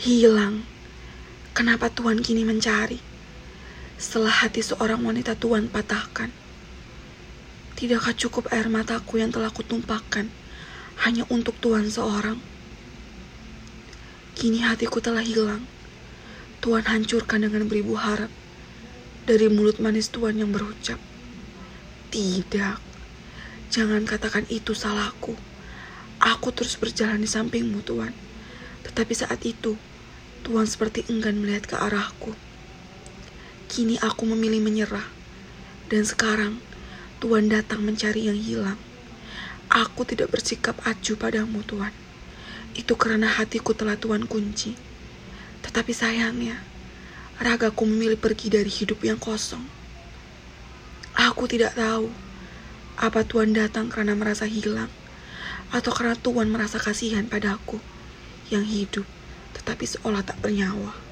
Hilang. Kenapa Tuhan kini mencari? Setelah hati seorang wanita Tuhan patahkan. Tidakkah cukup air mataku yang telah kutumpahkan hanya untuk Tuhan seorang? Kini hatiku telah hilang. Tuhan hancurkan dengan beribu harap dari mulut manis Tuhan yang berucap. Tidak, jangan katakan itu salahku. Aku terus berjalan di sampingmu Tuhan. Tetapi saat itu, Tuhan seperti enggan melihat ke arahku. Kini aku memilih menyerah. Dan sekarang, Tuhan datang mencari yang hilang. Aku tidak bersikap acuh padamu, Tuhan. Itu karena hatiku telah Tuhan kunci. Tetapi sayangnya, ragaku memilih pergi dari hidup yang kosong. Aku tidak tahu apa Tuhan datang karena merasa hilang atau karena Tuhan merasa kasihan padaku yang hidup tetapi seolah tak bernyawa.